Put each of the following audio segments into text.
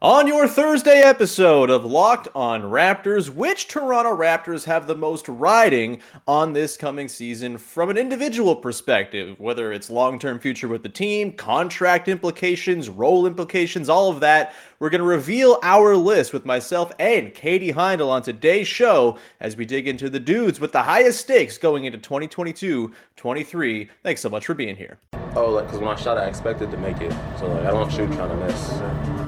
On your Thursday episode of Locked on Raptors, which Toronto Raptors have the most riding on this coming season from an individual perspective, whether it's long term future with the team, contract implications, role implications, all of that. We're going to reveal our list with myself and Katie Heindl on today's show as we dig into the dudes with the highest stakes going into 2022 23. Thanks so much for being here. Oh, like, because when I shot, I expected to make it. So, like, I don't shoot trying to miss.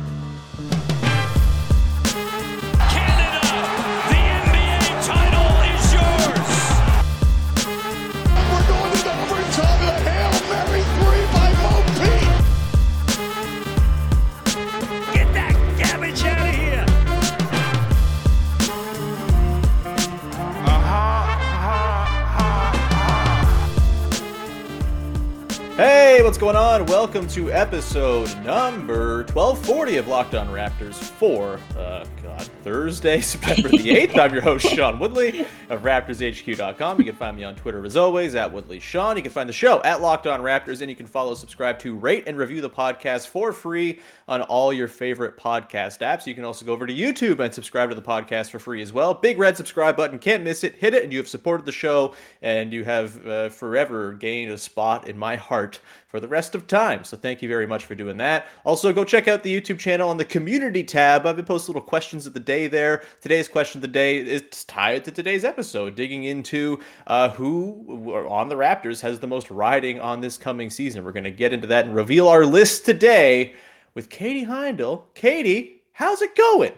Going on? Welcome to episode number 1240 of Locked On Raptors for, uh, God, Thursday, September the 8th. I'm your host, Sean Woodley of RaptorsHQ.com. You can find me on Twitter as always at Woodley Sean. You can find the show at Locked On Raptors, and you can follow, subscribe to, rate, and review the podcast for free on all your favorite podcast apps. You can also go over to YouTube and subscribe to the podcast for free as well. Big red subscribe button, can't miss it. Hit it, and you have supported the show, and you have uh, forever gained a spot in my heart for the rest of time. So thank you very much for doing that. Also, go check out the YouTube channel on the community tab. I've been posting little questions of the day there. Today's question of the day is tied to today's episode, digging into uh, who on the Raptors has the most riding on this coming season. We're going to get into that and reveal our list today with Katie Heindl. Katie, how's it going?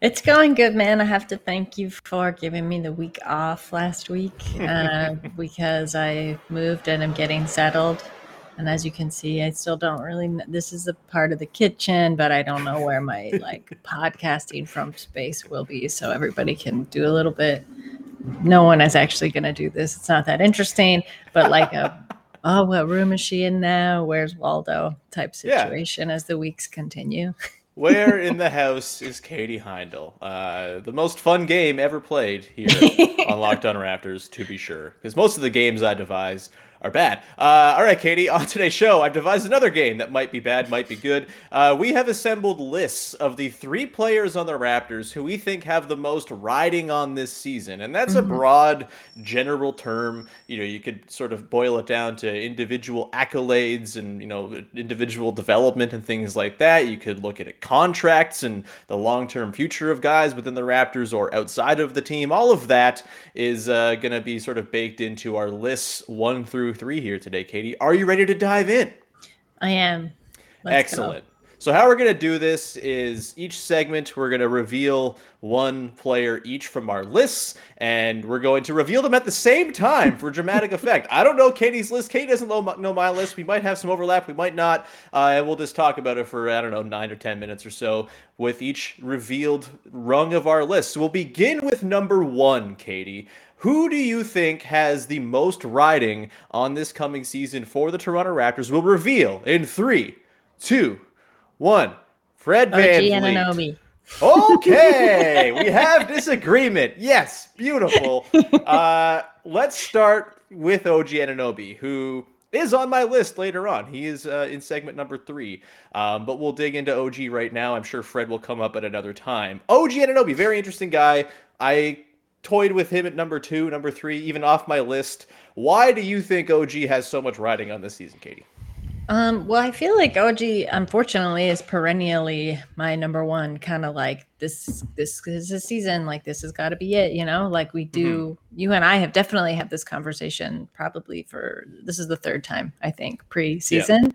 It's going good, man. I have to thank you for giving me the week off last week uh, because I moved and I'm getting settled. And as you can see, I still don't really. kn- This is a part of the kitchen, but I don't know where my like podcasting from space will be. So everybody can do a little bit. No one is actually going to do this. It's not that interesting, but like a oh, what room is she in now? Where's Waldo? Type Yeah. situation as the weeks continue. Where in the house is Katie Heindl? Uh, the most fun game ever played here on Locked On Raptors, to be sure. Because most of the games I devise are bad. Uh, all right, Katie, on today's show, I've devised another game that might be bad, might be good. Uh, we have assembled lists of the three players on the Raptors who we think have the most riding on this season. And that's a broad, general term. You know, you could sort of boil it down to individual accolades and, you know, individual development and things like that. You could look at it, contracts and the long term future of guys within the Raptors or outside of the team. All of that is uh, going to be sort of baked into our lists one through three here today, Katie. Are you ready to dive in? I am. Let's go. Excellent. So how we're going to do this is each segment we're going to reveal one player each from our lists and we're going to reveal them at the same time for dramatic effect. I don't know Katie's list. Katie doesn't know my, know my list. We might have some overlap, we might not. Uh, and we'll just talk about it for I don't know 9 or 10 minutes or so with each revealed rung of our list. So we'll begin with number 1, Katie. Who do you think has the most riding on this coming season for the Toronto Raptors? We'll reveal in three, two, one. Fred OG Van Anunoby. Okay, we have disagreement. Yes, beautiful. Uh, let's start with OG Anunoby, who is on my list later on. He is uh, in segment number three, um, but we'll dig into OG right now. I'm sure Fred will come up at another time. OG Anunoby, very interesting guy. I toyed with him at number two, number three, even off my list. Why do you think OG has so much riding on this season, Katie? Um, well, I feel like OG, unfortunately, is perennially my number one. Kind of like this. This is a season. Like this has got to be it. You know, like we do. You and I have definitely had this conversation. Probably for this is the third time I think pre-season,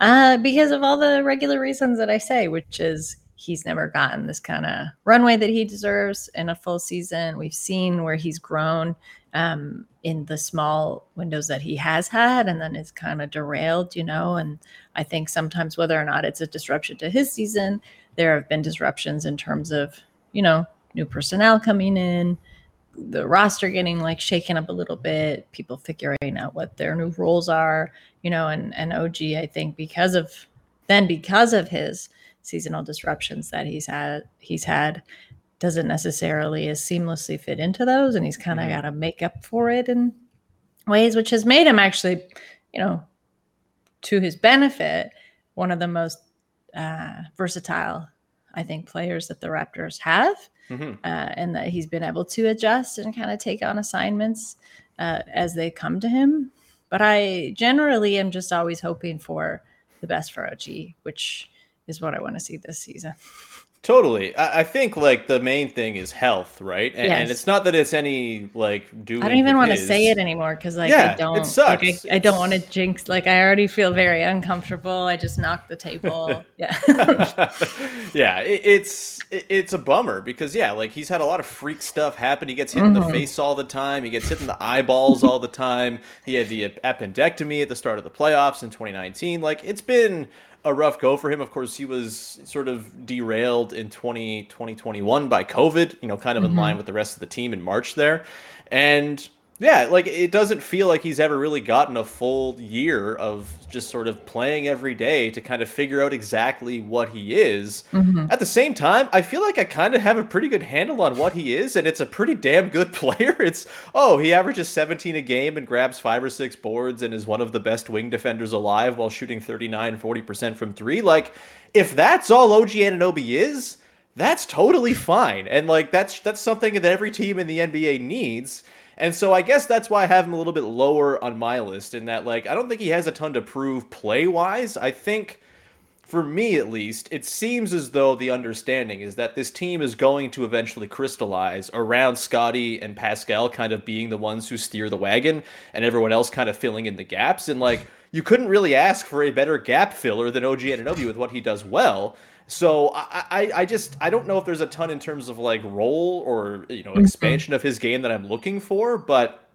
uh, because of all the regular reasons that I say, which is he's never gotten this kind of runway that he deserves in a full season. We've seen where he's grown um, in the small windows that he has had, and then it's kind of derailed, you know. And I think sometimes, whether or not it's a disruption to his season, there have been disruptions in terms of, you know, new personnel coming in, the roster getting like shaken up a little bit, people figuring out what their new roles are, you know, and and OG, I think because of then because of his seasonal disruptions that he's had he's had doesn't necessarily as seamlessly fit into those and he's kind of mm-hmm. got to make up for it in ways which has made him actually you know to his benefit one of the most uh, versatile i think players that the raptors have mm-hmm. uh, and that he's been able to adjust and kind of take on assignments uh, as they come to him but i generally am just always hoping for the best for og which is what I want to see this season. Totally. I, I think like the main thing is health, right? And, yes. and it's not that it's any like doing. I don't even want to say it anymore because like yeah, I don't. It sucks. Like, I, I, don't want to jinx. Like I already feel very uncomfortable. I just knocked the table. yeah. yeah. It, it's it, it's a bummer because yeah, like he's had a lot of freak stuff happen. He gets hit mm-hmm. in the mm-hmm. face all the time. He gets hit in the eyeballs all the time. He had the appendectomy at the start of the playoffs in 2019. Like it's been a rough go for him. Of course, he was sort of derailed in 20, 2021 by COVID, you know, kind of mm-hmm. in line with the rest of the team in March there. And yeah, like it doesn't feel like he's ever really gotten a full year of just sort of playing every day to kind of figure out exactly what he is. Mm-hmm. At the same time, I feel like I kind of have a pretty good handle on what he is, and it's a pretty damn good player. It's oh, he averages 17 a game and grabs five or six boards and is one of the best wing defenders alive while shooting 39, 40% from three. Like, if that's all OG Anunoby is, that's totally fine. And like that's that's something that every team in the NBA needs. And so I guess that's why I have him a little bit lower on my list in that like I don't think he has a ton to prove play wise. I think for me at least, it seems as though the understanding is that this team is going to eventually crystallize around Scottie and Pascal kind of being the ones who steer the wagon and everyone else kind of filling in the gaps. And like you couldn't really ask for a better gap filler than OG Anunoby with what he does well. So I, I, I just I don't know if there's a ton in terms of like role or you know mm-hmm. expansion of his game that I'm looking for, but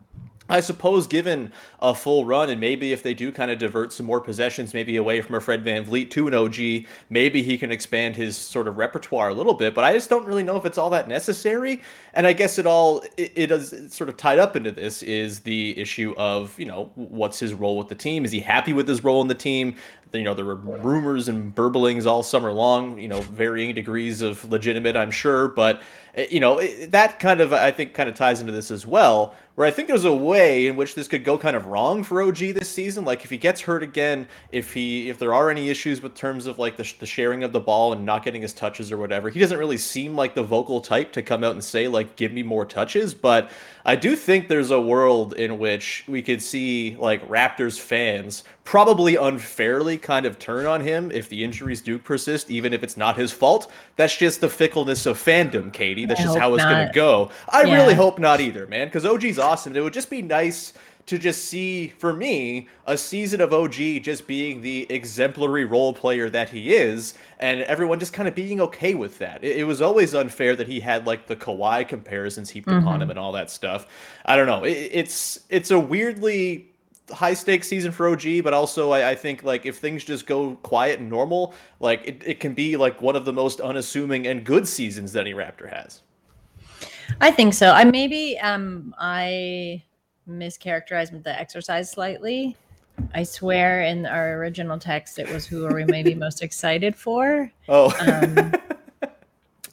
I suppose given a full run and maybe if they do kind of divert some more possessions, maybe away from a Fred VanVleet to an OG, maybe he can expand his sort of repertoire a little bit. But I just don't really know if it's all that necessary. And I guess it all it, it is sort of tied up into this is the issue of you know what's his role with the team? Is he happy with his role in the team? you know there were rumors and burblings all summer long you know varying degrees of legitimate i'm sure but eh, you know that kind of i think kind of ties into this as well where I think there's a way in which this could go kind of wrong for OG this season. Like if he gets hurt again, if he if there are any issues with terms of like the, the sharing of the ball and not getting his touches or whatever, he doesn't really seem like the vocal type to come out and say like give me more touches. But I do think there's a world in which we could see like Raptors fans probably unfairly kind of turn on him if the injuries do persist, even if it's not his fault. That's just the fickleness of fandom, Katie. That's I just how it's going to go. I yeah. really hope not either, man, because OG's awesome. It would just be nice to just see, for me, a season of OG just being the exemplary role player that he is, and everyone just kind of being okay with that. It, it was always unfair that he had like the Kawhi comparisons heaped mm-hmm. upon him and all that stuff. I don't know. It, it's it's a weirdly high stakes season for OG, but also I, I, think like if things just go quiet and normal, like it, it can be like one of the most unassuming and good seasons that any Raptor has. I think so. I maybe um I mischaracterized the exercise slightly. I swear in our original text it was who are we maybe most excited for. Oh. Um,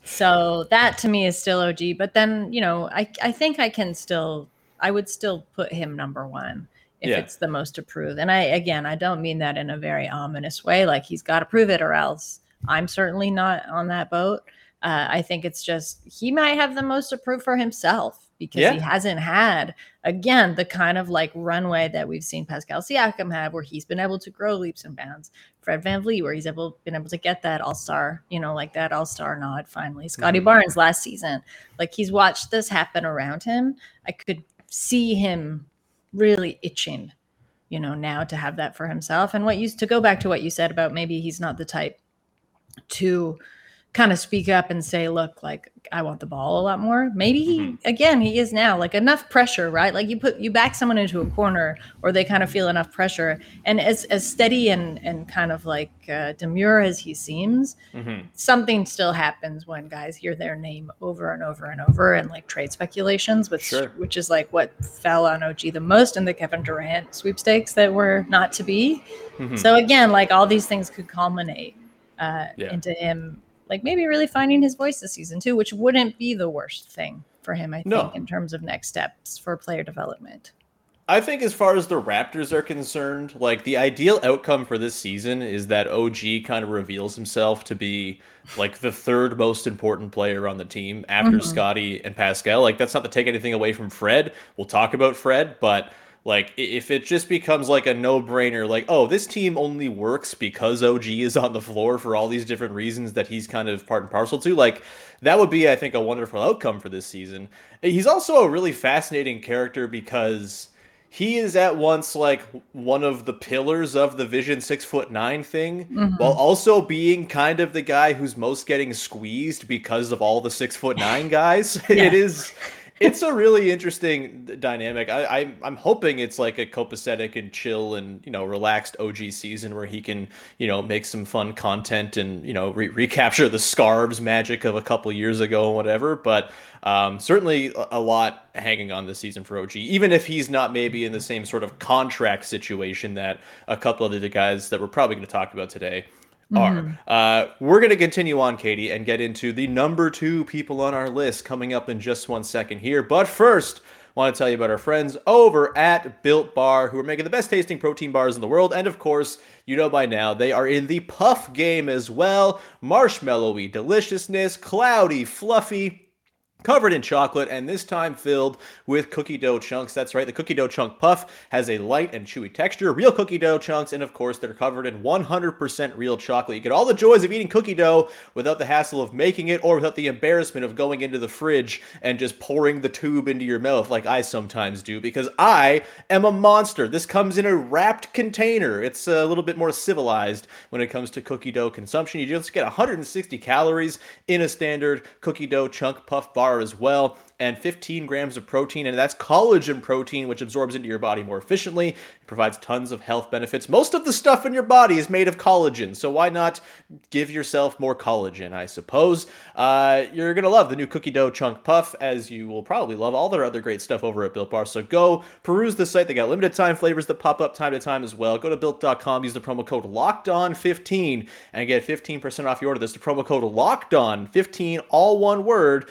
so that to me is still OG, but then, you know, I I think I can still I would still put him number 1 if yeah. it's the most approved. And I again, I don't mean that in a very ominous way like he's got to prove it or else. I'm certainly not on that boat. Uh, I think it's just he might have the most to prove for himself because yeah. he hasn't had again the kind of like runway that we've seen Pascal Siakam have, where he's been able to grow leaps and bounds. Fred Van VanVleet, where he's able been able to get that All Star, you know, like that All Star nod finally. Scottie mm-hmm. Barnes last season, like he's watched this happen around him. I could see him really itching, you know, now to have that for himself. And what used to go back to what you said about maybe he's not the type to kind of speak up and say, look, like I want the ball a lot more. Maybe he Mm-hmm. again he is now like enough pressure, right? Like you put you back someone into a corner or they kind of feel enough pressure. And as as steady and and kind of like uh, demure as he seems, Mhm. something still happens when guys hear their name over and over and over and like trade speculations, which Sure. which is like what fell on OG the most in the Kevin Durant sweepstakes that were not to be. Mhm. So again, like all these things could culminate uh, Yeah. into him, like maybe really finding his voice this season too, which wouldn't be the worst thing for him. I think No. in terms of next steps for player development. I think as far as the Raptors are concerned, like the ideal outcome for this season is that OG kind of reveals himself to be like the third most important player on the team after Mhm. Scottie and Pascal. Like that's not to take anything away from Fred. We'll talk about Fred, but like if it just becomes like a no-brainer like oh this team only works because OG is on the floor for all these different reasons that he's kind of part and parcel to like that would be I think a wonderful outcome for this season. He's also a really fascinating character because he is at once like one of the pillars of the Vision six foot nine thing, Mhm. while also being kind of the guy who's most getting squeezed because of all the six foot nine guys. Yeah. It is. It's a really interesting dynamic. I, I I'm hoping it's like a copacetic and chill and you know relaxed OG season where he can you know make some fun content and you know re- recapture the scarves magic of a couple years ago and whatever. But um, certainly a- a lot hanging on this season for OG, even if he's not maybe in the same sort of contract situation that a couple of the guys that we're probably going to talk about today are. Uh, we're going to continue on, Katie, and get into the number two people on our list coming up in just one second here. But first, want to tell you about our friends over at Built Bar, who are making the best tasting protein bars in the world. And of course, you know by now, they are in the puff game as well. Marshmallowy deliciousness, cloudy, fluffy covered in chocolate and this time filled with cookie dough chunks. That's right, the cookie dough chunk puff has a light and chewy texture, real cookie dough chunks, and of course, they're covered in 100% real chocolate. You get all the joys of eating cookie dough without the hassle of making it or without the embarrassment of going into the fridge and just pouring the tube into your mouth like I sometimes do because I am a monster. This comes in a wrapped container. It's a little bit more civilized when it comes to cookie dough consumption. You just get 160 calories in a standard cookie dough chunk puff bar as well and 15 grams of protein and that's collagen protein which absorbs into your body more efficiently. It provides tons of health benefits. Most of the stuff in your body is made of collagen so why not give yourself more collagen i suppose? Uh, you're gonna love the new cookie dough chunk puff as you will probably love all their other great stuff over at built bar so go peruse the site. They got limited time flavors that pop up time to time as well. Go to built.com use the promo code locked on 15 and get 15% off your order. This is the promo code locked on 15 all one word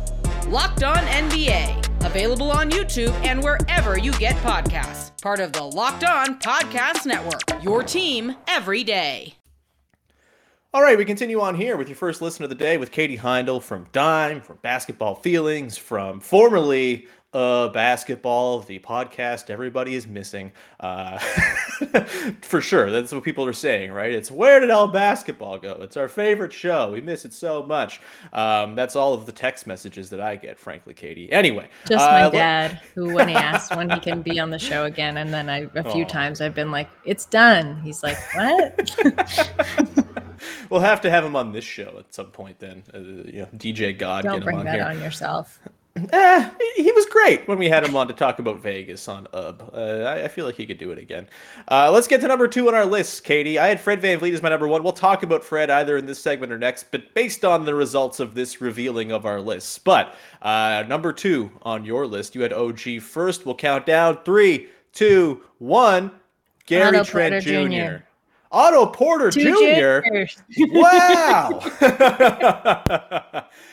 Locked On NBA, available on YouTube and wherever you get podcasts. Part of the Locked On Podcast Network, your team every day. All right, we continue on here with your first listen of the day with Katie Heindl from Dime, from Basketball Feelings, from formerly uh, Basketball, the podcast everybody is missing. Uh, for sure, that's what people are saying, right? It's where did all basketball go? It's our favorite show. We miss it so much. Um, that's all of the text messages that I get, frankly, Katie. Anyway, Just uh, my let- dad, who when he asked when he can be on the show again, and then I a few times I've been like, "It's done." He's like, "What?" We'll have to have him on this show at some point. Then, uh, you know, DJ God, Don't bring that here. on yourself. Eh, he was great when we had him on to talk about Vegas on UB. Uh, I, I feel like he could do it again. Uh, let's get to number two on our list, Katie. I had Fred VanVleet as my number one. We'll talk about Fred either in this segment or next, but based on the results of this revealing of our lists. But uh, number two on your list, you had OG first. We'll count down three, two, one. Gary Otto Trent Porter Jr. Jr.. Otto Porter Two Jr. juniors. Wow.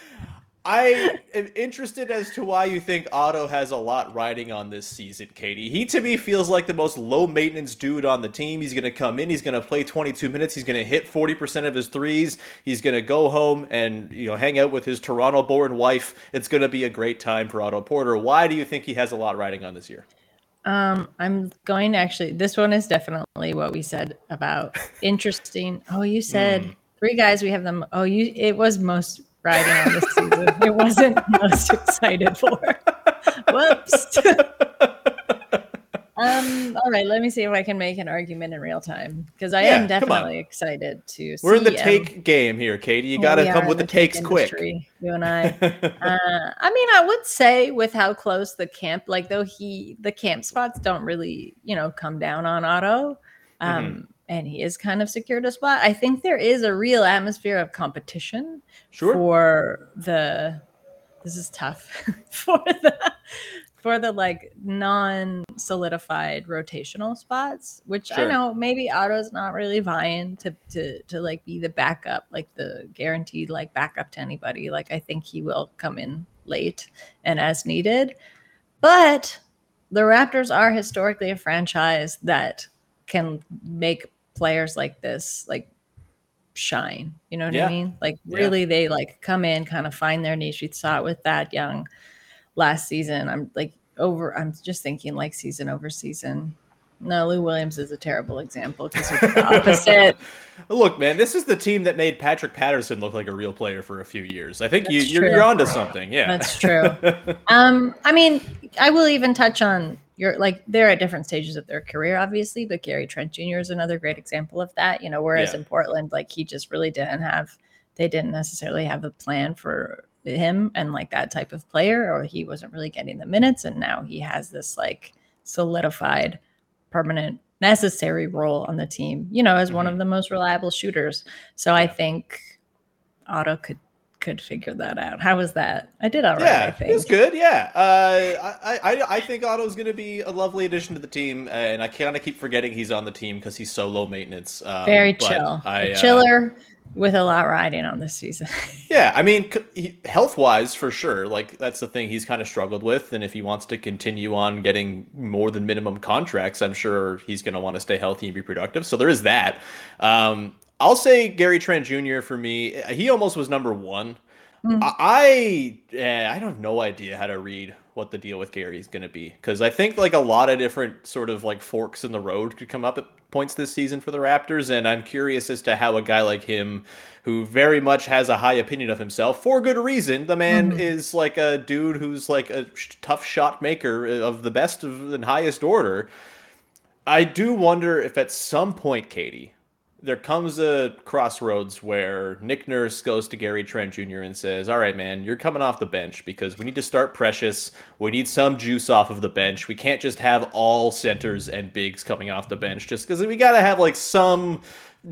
I am interested as to why you think Otto has a lot riding on this season, Katie. He to me feels like the most low maintenance dude on the team. He's going to come in, he's going to play 22 minutes, he's going to hit 40% of his threes, he's going to go home and, you know, hang out with his Toronto-born wife. It's going to be a great time for Otto Porter. Why do you think he has a lot riding on this year? Um, I'm going to actually. This one is definitely what we said about interesting. Oh, you said Mm. three guys. We have them. Oh, you. It was most riding on this season. it wasn't most excited for. Whoops. um. All right. Let me see if I can make an argument in real time because I Yeah, am definitely excited to. We're in the take game here, Katie. You got to come with the take takes quick. You and I. uh, I mean, I would say with how close the camp, like though he, the camp spots don't really, you know, come down on Otto, um, Mm-hmm. And he is kind of secured a spot. I think there is a real atmosphere of competition Sure. for the. This is tough for the for the like non-solidified rotational spots, which I know maybe Otto's not really vying to to to like be the backup, like the guaranteed like backup to anybody. Like I think he will come in late and as needed. But the Raptors are historically a franchise that can make players like this like shine. You know what Yeah. I mean? Like Yeah. really they like come in, kind of find their niche. We saw it with Thad Young last season. I'm like over I'm just thinking like season over season. No, Lou Williams is a terrible example because he's the opposite. Look, man, this is the team that made Patrick Patterson look like a real player for a few years. I think you, That's you're, true. you're onto something. Yeah, That's true. Um, I mean, I will even touch on your like they're at different stages of their career, obviously, but Gary Trent Jr. is another great example of that. You know, whereas Yeah. in Portland, like he just really didn't have they didn't necessarily have a plan for him and like that type of player, or he wasn't really getting the minutes, and now he has this like solidified, permanent, necessary role on the team, you know, as one Mm-hmm. of the most reliable shooters. So I think Otto could could figure that out. How was that? I did all right. Yeah, it was good. Yeah, uh, I, I I think Otto's going to be a lovely addition to the team, and I kind of keep forgetting he's on the team because he's so low maintenance. Um, Very chill. I, uh, chiller with a lot riding on this season. Yeah, I mean, health wise, for sure. Like that's the thing he's kind of struggled with, and if he wants to continue on getting more than minimum contracts, I'm sure he's going to want to stay healthy and be productive. So there is that. Um, I'll say Gary Trent Jr. for me. He almost was number one. Mm. I I, eh, I have no idea how to read what the deal with Gary is going to be because I think like a lot of different sort of like forks in the road could come up at points this season for the Raptors, and I'm curious as to how a guy like him, who very much has a high opinion of himself for good reason, the man Mhm. is like a dude who's like a tough shot maker of the best of and highest order. I do wonder if at some point, Katie, there comes a crossroads where Nick Nurse goes to Gary Trent Jr. and says, All right, man, you're coming off the bench because we need to start Precious. We need some juice off of the bench. We can't just have all centers and bigs coming off the bench just because we got to have like some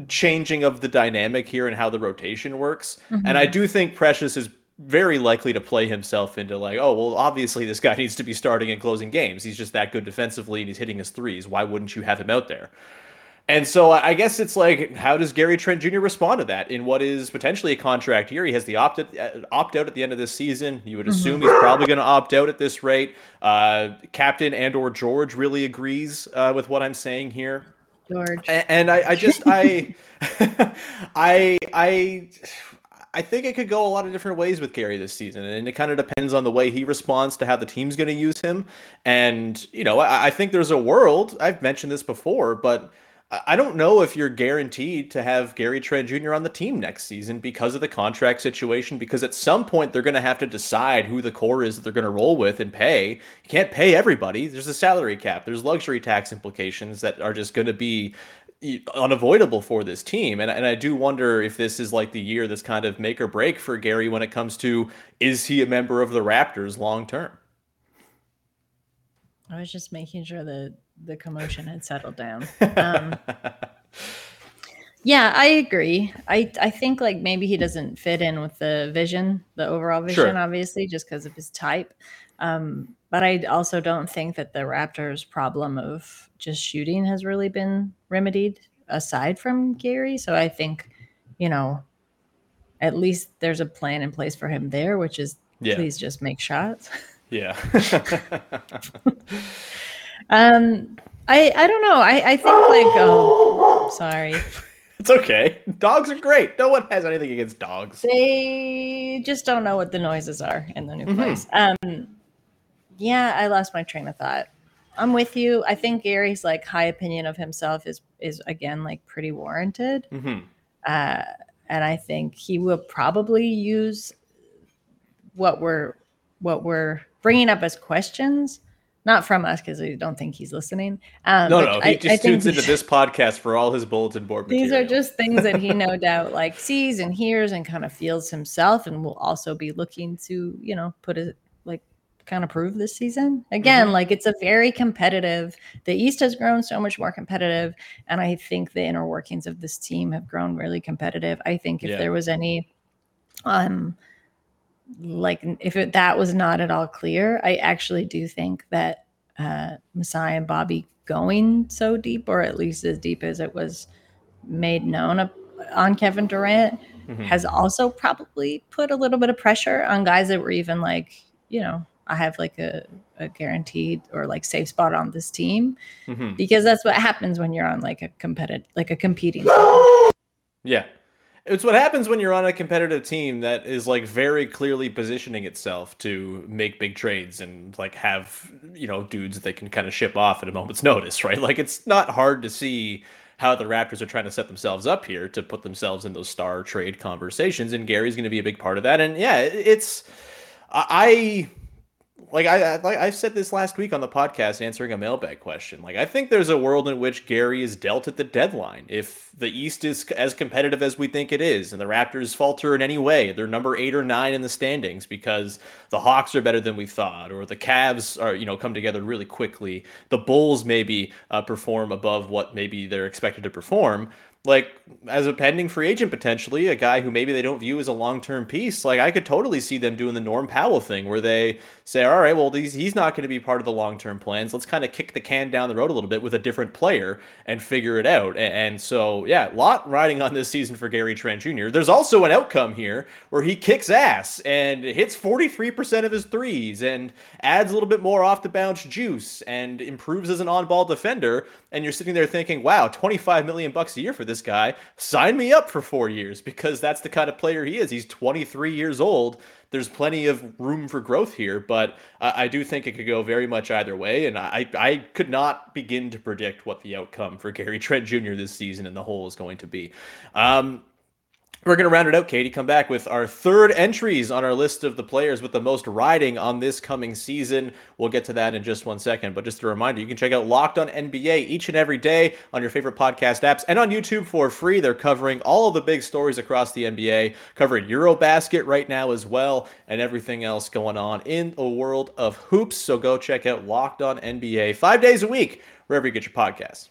changing of the dynamic here and how the rotation works. And I mm-hmm. do think Precious is very likely to play himself into like, oh, well, obviously this guy needs to be starting and closing games. He's just that good defensively and he's hitting his threes. Why wouldn't you have him out there? And so I guess it's like, how does Gary Trent Jr. respond to that in what is potentially a contract year? He has the opt opt out at the end of this season. You would assume he's probably going to opt out at this rate. Uh, Captain and or George really agrees uh, with what I'm saying here. George. And I, I just I I I I think it could go a lot of different ways with Gary this season, and it kind of depends on the way he responds to how the team's going to use him. And you know, I, I think there's a world. I've mentioned this before, but I don't know if you're guaranteed to have Gary Trent Jr. on the team next season because of the contract situation. Because at some point they're going to have to decide who the core is that they're going to roll with and pay. You can't pay everybody. There's a salary cap. There's luxury tax implications that are just going to be unavoidable for this team. And, and I do wonder if this is like the year that's kind of make or break for Gary when it comes to is he a member of the Raptors long term? I was just making sure the the commotion had settled down. Um, yeah, I agree. I I think like maybe he doesn't fit in with the vision, the overall vision, Sure. obviously, just because of his type. Um, but I also don't think that the Raptors' problem of just shooting has really been remedied aside from Gary. So I think, you know, at least there's a plan in place for him there, which is Yeah. please just make shots. Yeah. Um, I I don't know. I I think like oh, sorry. it's okay. Dogs are great. No one has anything against dogs. They just don't know what the noises are in the new Mhm. place. Um, yeah, I lost my train of thought. I'm with you. I think Gary's like high opinion of himself is is again like pretty warranted. hmm Uh, and I think he will probably use what we're what we're bringing up as questions, not from us because I don't think he's listening. Um, No, no, I- he I just think tunes into this podcast for all his bulletin board These are just things that he no doubt like sees and hears and kind of feels himself, and will also be looking to you know put it like kind of prove this season again. Like it's a very competitive. The East has grown so much more competitive, and I think the inner workings of this team have grown really competitive. I think if Yeah. there was any, um, like if it, that was not at all clear, I actually do think that uh, Masai and Bobby going so deep, or at least as deep as it was made known up on Kevin Durant, Mhm. has also probably put a little bit of pressure on guys that were even like, you know, I have like a, a guaranteed or like safe spot on this team Mhm. because that's what happens when you're on like a competitive, like a competing. Yeah. It's what happens when you're on a competitive team that is like very clearly positioning itself to make big trades and like have, you know, dudes that they can kind of ship off at a moment's notice, right? Like it's not hard to see how the Raptors are trying to set themselves up here to put themselves in those star trade conversations and Gary's going to be a big part of that. And yeah, it- it's I like I I- like I said this last week on the podcast answering a mailbag question. Like I think there's a world in which Gary is dealt at the deadline. If the East is as competitive as we think it is, and the Raptors falter in any way, they're number eight or nine in the standings because the Hawks are better than we thought, or the Cavs are you know come together really quickly. The Bulls maybe uh, perform above what maybe they're expected to perform like as a pending free agent potentially a guy who maybe they don't view as a long-term piece like i could totally see them doing the norm powell thing where they say all right well he's, not going to be part of the long-term plans. Let's kind of kick the can down the road a little bit with a different player and figure it out. And, and so yeah lot riding on this season for gary trent jr there's also an outcome here where he kicks ass and hits 43% of his threes and adds a little bit more off the bounce juice and improves as an on-ball defender. And you're sitting there thinking wow 25 million bucks a year for this guy. Sign me up for four years because that's the kind of player he is. He's 23 years old there's plenty of room for growth here but uh, i do think it could go very much either way and i i could not begin to predict what the outcome for gary trent jr this season in the whole is going to be. Um we're going to round it out, Katie. Come back with our third entries on our list of the players with the most riding on this coming season. We'll get to that in just one second. But just a reminder, you can check out Locked on NBA each and every day on your favorite podcast apps and on YouTube for free. They're covering all of the big stories across the NBA, covering Eurobasket right now as well, and everything else going on in the world of hoops. So go check out Locked on NBA five days a week, wherever you get your podcasts.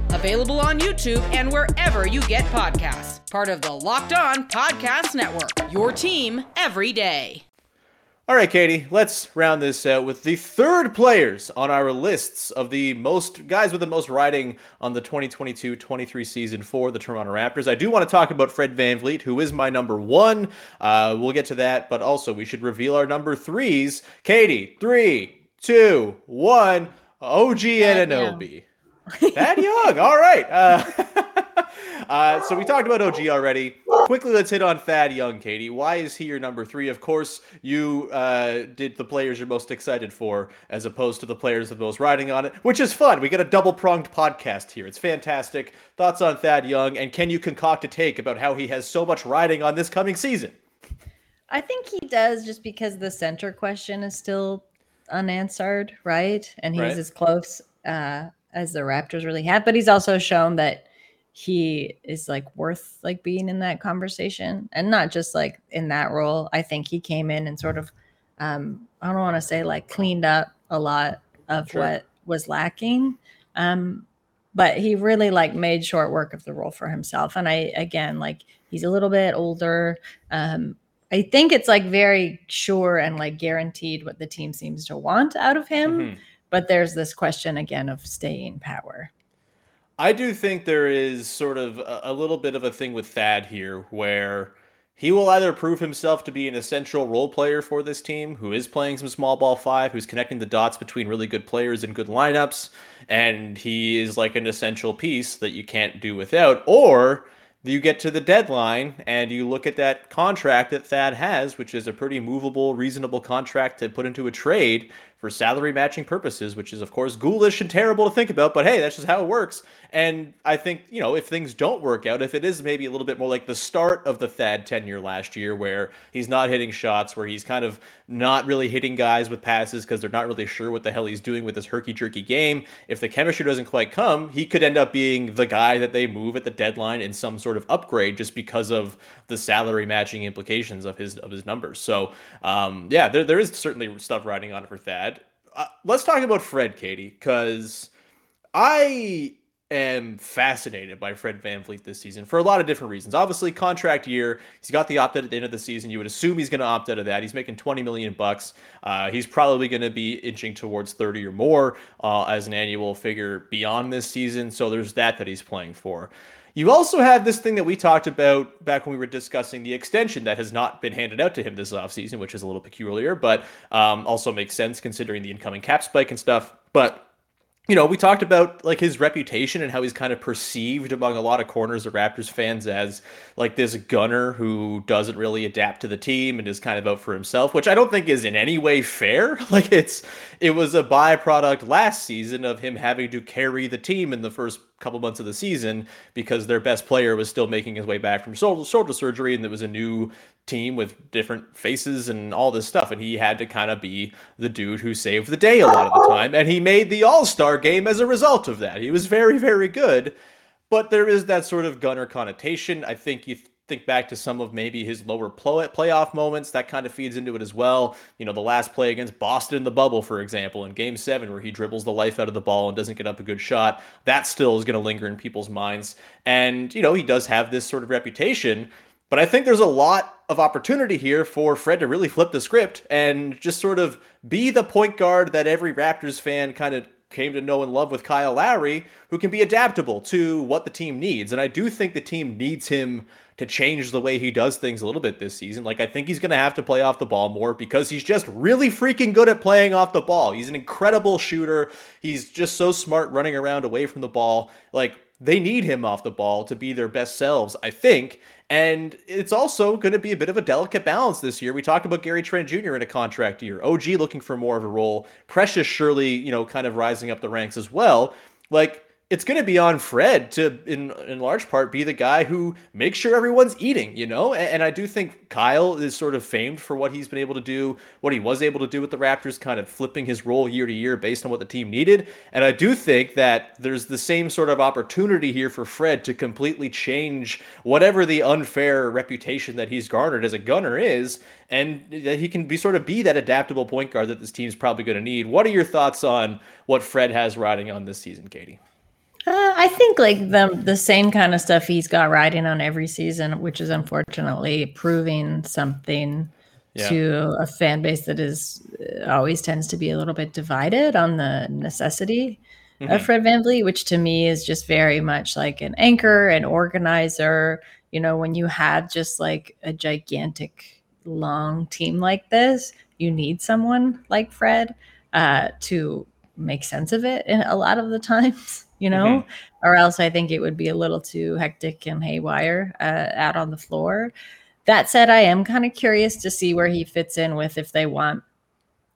available on YouTube and wherever you get podcasts. Part of the Locked On Podcast Network. Your team every day. All right, Katie, let's round this out with the third players on our lists of the most guys with the most riding on the 2022 23 season for the Toronto Raptors. I do want to talk about Fred VanVleet, who is my number one. Uh, we'll get to that, but also we should reveal our number threes. Katie, three, two, one. OG and Anunoby. Thad Young. All right. Uh, uh, so we talked about OG already. Quickly, let's hit on Thad Young, Katie. Why is he your number three? Of course, you uh, did the players you're most excited for, as opposed to the players with most riding on it, which is fun. We get a double pronged podcast here. It's fantastic. Thoughts on Thad Young, and can you concoct a take about how he has so much riding on this coming season? I think he does just because the center question is still unanswered, right? And he's Right. as close uh, as the Raptors really have, but he's also shown that he is like worth like being in that conversation and not just like in that role. I think he came in and sort of um I don't want to say like cleaned up a lot of Sure. what was lacking. Um but he really like made short work of the role for himself and I again like he's a little bit older um I think it's like very sure and like guaranteed what the team seems to want out of him. Mhm. But there's this question again of staying power. I do think there is sort of a, little bit of a thing with Thad here where he will either prove himself to be an essential role player for this team who is playing some small ball five, who's connecting the dots between really good players and good lineups, and he is like an essential piece that you can't do without, or you get to the deadline and you look at that contract that Thad has, which is a pretty movable, reasonable contract to put into a trade for salary matching purposes, which is, of course, ghoulish and terrible to think about, but hey, that's just how it works. And I think, you know, if things don't work out, if it is maybe a little bit more like the start of the Thad tenure last year, where he's not hitting shots, where he's kind of not really hitting guys with passes because they're not really sure what the hell he's doing with this herky jerky game, if the chemistry doesn't quite come, he could end up being the guy that they move at the deadline in some sort of upgrade just because of the salary matching implications of his of his numbers. So, um, yeah, there, there is certainly stuff riding on it for Thad. Uh, let's talk about Fred, Katie, because I am fascinated by Fred Van VanVleet this season for a lot of different reasons. Obviously, contract year. He's got the opt out at the end of the season. You would assume he's going to opt out of that. He's making 20 million bucks. Uh, he's probably going to be inching towards 30 or more uh, as an annual figure beyond this season. So there's that that he's playing for. You also have this thing that we talked about back when we were discussing the extension that has not been handed out to him this offseason, which is a little peculiar, but um, also makes sense considering the incoming cap spike and stuff. But you know, we talked about like his reputation and how he's kind of perceived among a lot of corners of Raptors fans as like this gunner who doesn't really adapt to the team and is kind of out for himself, which I don't think is in any way fair. Like it's it was a byproduct last season of him having to carry the team in the first couple months of the season because their best player was still making his way back from shoulder, surgery and there was a new team with different faces and all this stuff. And he had to kind of be the dude who saved the day a lot of the time. And he made the All Star game as a result of that. He was very, very good. But there is that sort of gunner connotation. I think you think back to some of maybe his lower play- playoff moments. That kind of feeds into it as well. You know, the last play against Boston in the bubble, for example, in game seven, where he dribbles the life out of the ball and doesn't get up a good shot. That still is going to linger in people's minds. And, you know, he does have this sort of reputation but I think there's a lot of opportunity here for Fred to really flip the script and just sort of be the point guard that every Raptors fan kind of came to know and love with Kyle Lowry, who can be adaptable to what the team needs. And I do think the team needs him to change the way he does things a little bit this season. Like, I think he's going to have to play off the ball more because he's just really freaking good at playing off the ball. He's an incredible shooter. He's just so smart running around away from the ball. Like, they need him off the ball to be their best selves, I think. And it's also going to be a bit of a delicate balance this year. We talked about Gary Trent Jr. in a contract year, OG looking for more of a role, Precious surely, you know, kind of rising up the ranks as well. Like, it's going to be on Fred to, in in large part, be the guy who makes sure everyone's eating, you know. And, and, I do think Kyle is sort of famed for what he's been able to do, what he was able to do with the Raptors, kind of flipping his role year to year based on what the team needed. And I do think that there's the same sort of opportunity here for Fred to completely change whatever the unfair reputation that he's garnered as a gunner is, and that he can be sort of be that adaptable point guard that this team's probably going to need. What are your thoughts on what Fred has riding on this season, Katie? Uh, I think like the the same kind of stuff he's got riding on every season, which is unfortunately proving something yeah. to a fan base that is uh, always tends to be a little bit divided on the necessity mm-hmm. of Fred VanVleet, which to me is just very much like an anchor, an organizer. You know, when you have just like a gigantic long team like this, you need someone like Fred uh, to make sense of it in a lot of the times you know, mm-hmm. or else I think it would be a little too hectic and haywire uh, out on the floor. That said, I am kind of curious to see where he fits in with if they want,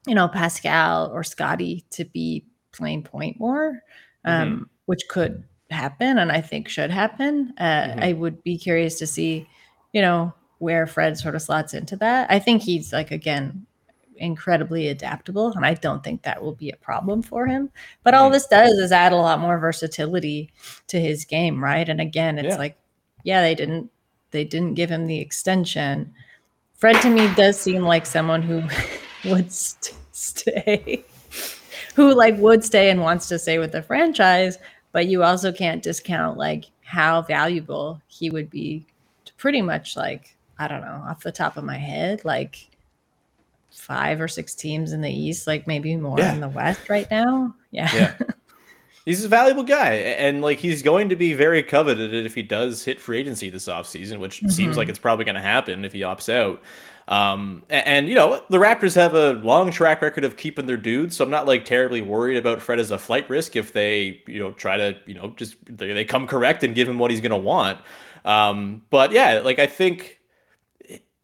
you know, Pascal or Scottie to be playing point more, um, mm-hmm. which could happen and I think should happen. Uh, mm-hmm. I would be curious to see, you know, where Fred sort of slots into that. I think he's like, again, incredibly adaptable and i don't think that will be a problem for him. But all this does is add a lot more versatility to his game right? And again it's yeah. like yeah they didn't they didn't give him the extension. Fred to me does seem like someone who would st- stay who like would stay and wants to stay with the franchise but you also can't discount like how valuable he would be to pretty much like i don't know off the top of my head. Like five or six teams in the East, like maybe more yeah. in the West right now. Yeah. Yeah. He's a valuable guy, and like he's going to be very coveted if he does hit free agency this offseason, which mm-hmm. seems like it's probably going to happen if he opts out. Um, and, and, you know, the Raptors have a long track record of keeping their dudes, so I'm not like terribly worried about Fred as a flight risk if they, you know, try to, you know, just they, they come correct and give him what he's going to want. Um, but yeah, like I think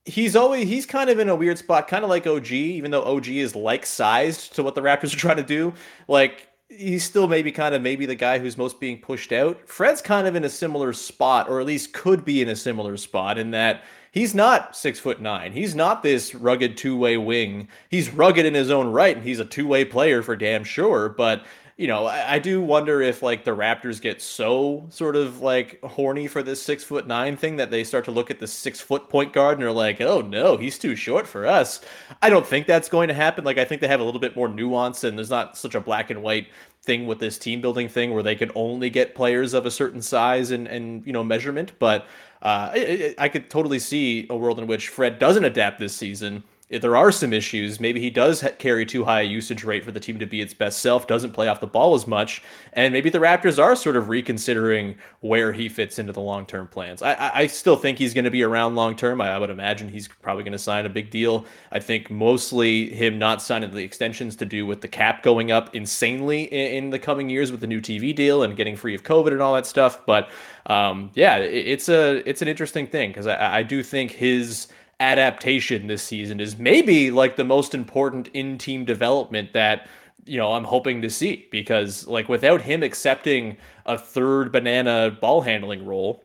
he's always he's kind of in a weird spot, kind of like OG, even though OG is like sized to what the Raptors are trying to do. Like he's still maybe kind of maybe the guy who's most being pushed out. Fred's kind of in a similar spot, or at least could be in a similar spot, in that he's not six foot nine. He's not this rugged two way wing. He's rugged in his own right, and he's a two way player for damn sure. But you know, I, I, do wonder if like the Raptors get so sort of like horny for this six foot nine thing that they start to look at the six foot point guard and are like, oh no, he's too short for us. I don't think that's going to happen. Like I think they have a little bit more nuance and there's not such a black and white thing with this team building thing where they can only get players of a certain size and and you know measurement. But uh, I, I could totally see a world in which Fred doesn't adapt this season if there are some issues, maybe he does carry too high a usage rate for the team to be its best self, doesn't play off the ball as much, and maybe the Raptors are sort of reconsidering where he fits into the long term plans. I, I still think he's going to be around long term. I, would imagine he's probably going to sign a big deal. I think mostly him not signing the extensions to do with the cap going up insanely in, in the coming years with the new TV deal and getting free of COVID and all that stuff. But um, yeah, it, it's a it's an interesting thing because I, I do think his adaptation this season is maybe like the most important in team development that you know I'm hoping to see because like without him accepting a third banana ball handling role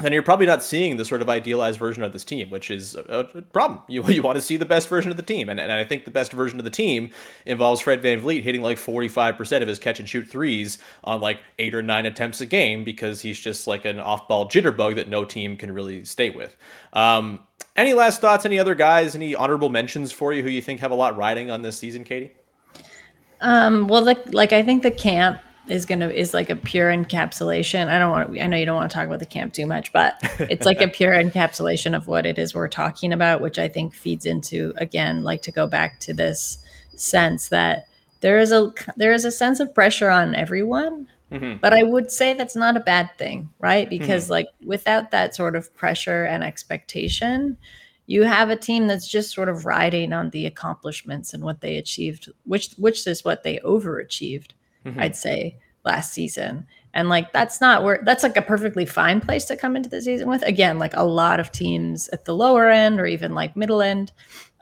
then you're probably not seeing the sort of idealized version of this team, which is a, problem. You, you want to see the best version of the team. And, and I think the best version of the team involves Fred VanVleet hitting like 45% of his catch and shoot threes on like eight or nine attempts a game because he's just like an off ball jitterbug that no team can really stay with. Um, any last thoughts? Any other guys? Any honorable mentions for you who you think have a lot riding on this season, Katie? Um, well, like, like I think the camp is gonna is like a pure encapsulation. I don't want. I know you don't want to talk about the camp too much, but it's like a pure encapsulation of what it is we're talking about, which I think feeds into again, like to go back to this sense that there is a there is a sense of pressure on everyone. Mm-hmm. But I would say that's not a bad thing, right? Because mm-hmm. like without that sort of pressure and expectation, you have a team that's just sort of riding on the accomplishments and what they achieved, which which is what they overachieved mm-hmm. I'd say last season. And like that's not where that's like a perfectly fine place to come into the season with. Again, like a lot of teams at the lower end or even like middle end.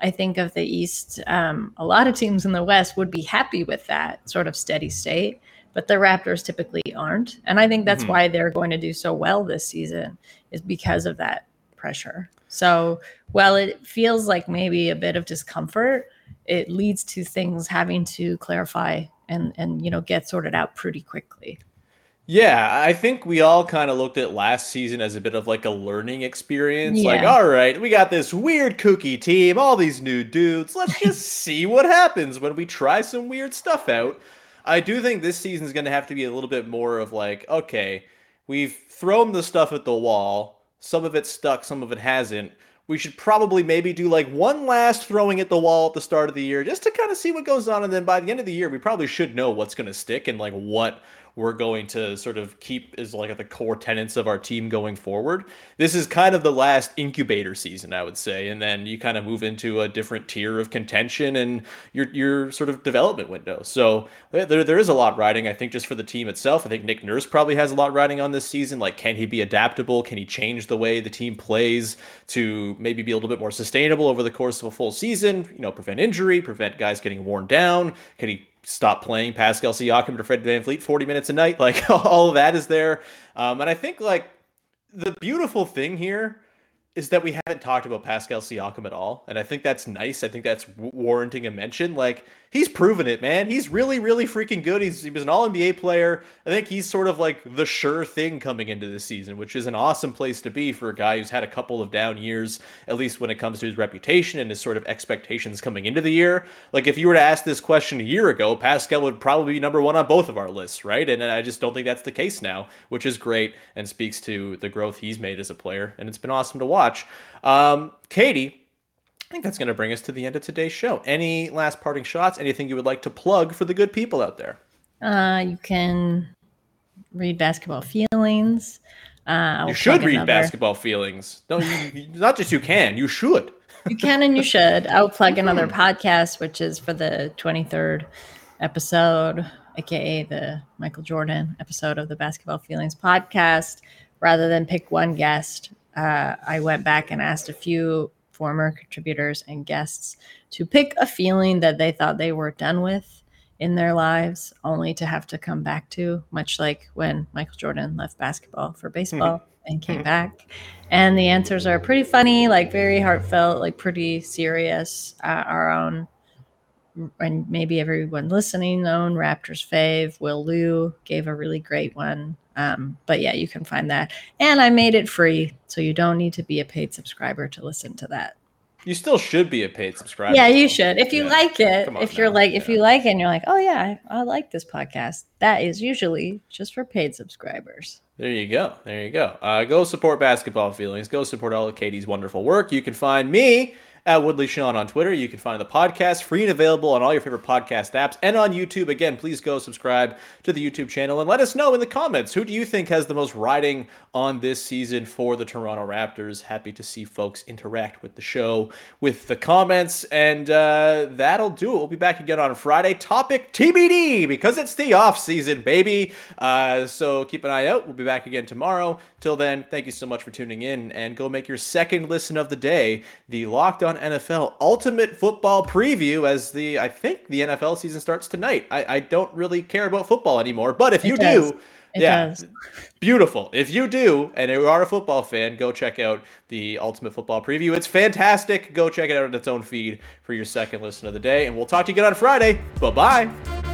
I think of the East, um, a lot of teams in the West would be happy with that sort of steady state, but the Raptors typically aren't. And I think that's mm-hmm. why they're going to do so well this season, is because of that pressure. So, while it feels like maybe a bit of discomfort, it leads to things having to clarify and and you know get sorted out pretty quickly. Yeah, I think we all kind of looked at last season as a bit of like a learning experience. Yeah. Like, all right, we got this weird kooky team, all these new dudes. Let's just see what happens when we try some weird stuff out. I do think this season is going to have to be a little bit more of like, okay, we've thrown the stuff at the wall. Some of it stuck, some of it hasn't we should probably maybe do like one last throwing at the wall at the start of the year just to kind of see what goes on and then by the end of the year we probably should know what's going to stick and like what we're going to sort of keep as like at the core tenets of our team going forward. This is kind of the last incubator season, I would say, and then you kind of move into a different tier of contention and your your sort of development window. So there, there is a lot riding, I think, just for the team itself. I think Nick Nurse probably has a lot riding on this season. Like, can he be adaptable? Can he change the way the team plays to maybe be a little bit more sustainable over the course of a full season? You know, prevent injury, prevent guys getting worn down. Can he stop playing Pascal Siakam to Fred VanVleet 40 minutes a night. Like all of that is there. Um, and I think like the beautiful thing here is that we haven't talked about Pascal Siakam at all. And I think that's nice. I think that's warranting a mention. Like he's proven it, man. He's really, really freaking good. He's he was an All NBA player. I think he's sort of like the sure thing coming into this season, which is an awesome place to be for a guy who's had a couple of down years, at least when it comes to his reputation and his sort of expectations coming into the year. Like if you were to ask this question a year ago, Pascal would probably be number one on both of our lists, right? And I just don't think that's the case now, which is great and speaks to the growth he's made as a player. And it's been awesome to watch. Um, Katie, think that's going to bring us to the end of today's show. Any last parting shots? Anything you would like to plug for the good people out there? Uh, you can read Basketball Feelings. Uh, You should read another- basketball feelings. No, you, you- not just you can. You should. You can and you should. I'll plug another podcast, which is for the 23rd episode, aka the Michael Jordan episode of the Basketball Feelings podcast. Rather than pick one guest, uh, I went back and asked a few former contributors and guests to pick a feeling that they thought they were done with in their lives, only to have to come back to, much like when Michael Jordan left basketball for baseball and came back. And the answers are pretty funny, like very heartfelt, like pretty serious. Uh, our own, and maybe everyone listening own Raptors fave, Will Lou gave a really great one. Um, but yeah, you can find that. And I made it free, so you don't need to be a paid subscriber to listen to that. You still should be a paid subscriber. Yeah, you should. If you Yeah. like it, if you're now. like, if you like it and you're like, oh yeah, I, I like this podcast, that is usually just for paid subscribers. There you go. There you go. Uh, go support basketball feelings. Go support all of Katie's wonderful work. You can find me at Woodley Sean on Twitter. You can find the podcast free and available on all your favorite podcast apps and on YouTube. Again, please go subscribe to the YouTube channel and let us know in the comments who do you think has the most riding on this season for the Toronto Raptors. Happy to see folks interact with the show with the comments, and uh, that'll do it. We'll be back again on Friday. Topic TBD because it's the off season, baby. Uh, so keep an eye out. We'll be back again tomorrow. Till then, thank you so much for tuning in, and go make your second listen of the day the Locked On NFL Ultimate Football Preview. As the I think the NFL season starts tonight. I, I don't really care about football anymore, but if you It does. do. It yeah, does. beautiful. If you do, and you are a football fan, go check out the Ultimate Football Preview. It's fantastic. Go check it out on its own feed for your second listen of the day. And we'll talk to you again on Friday. Bye bye.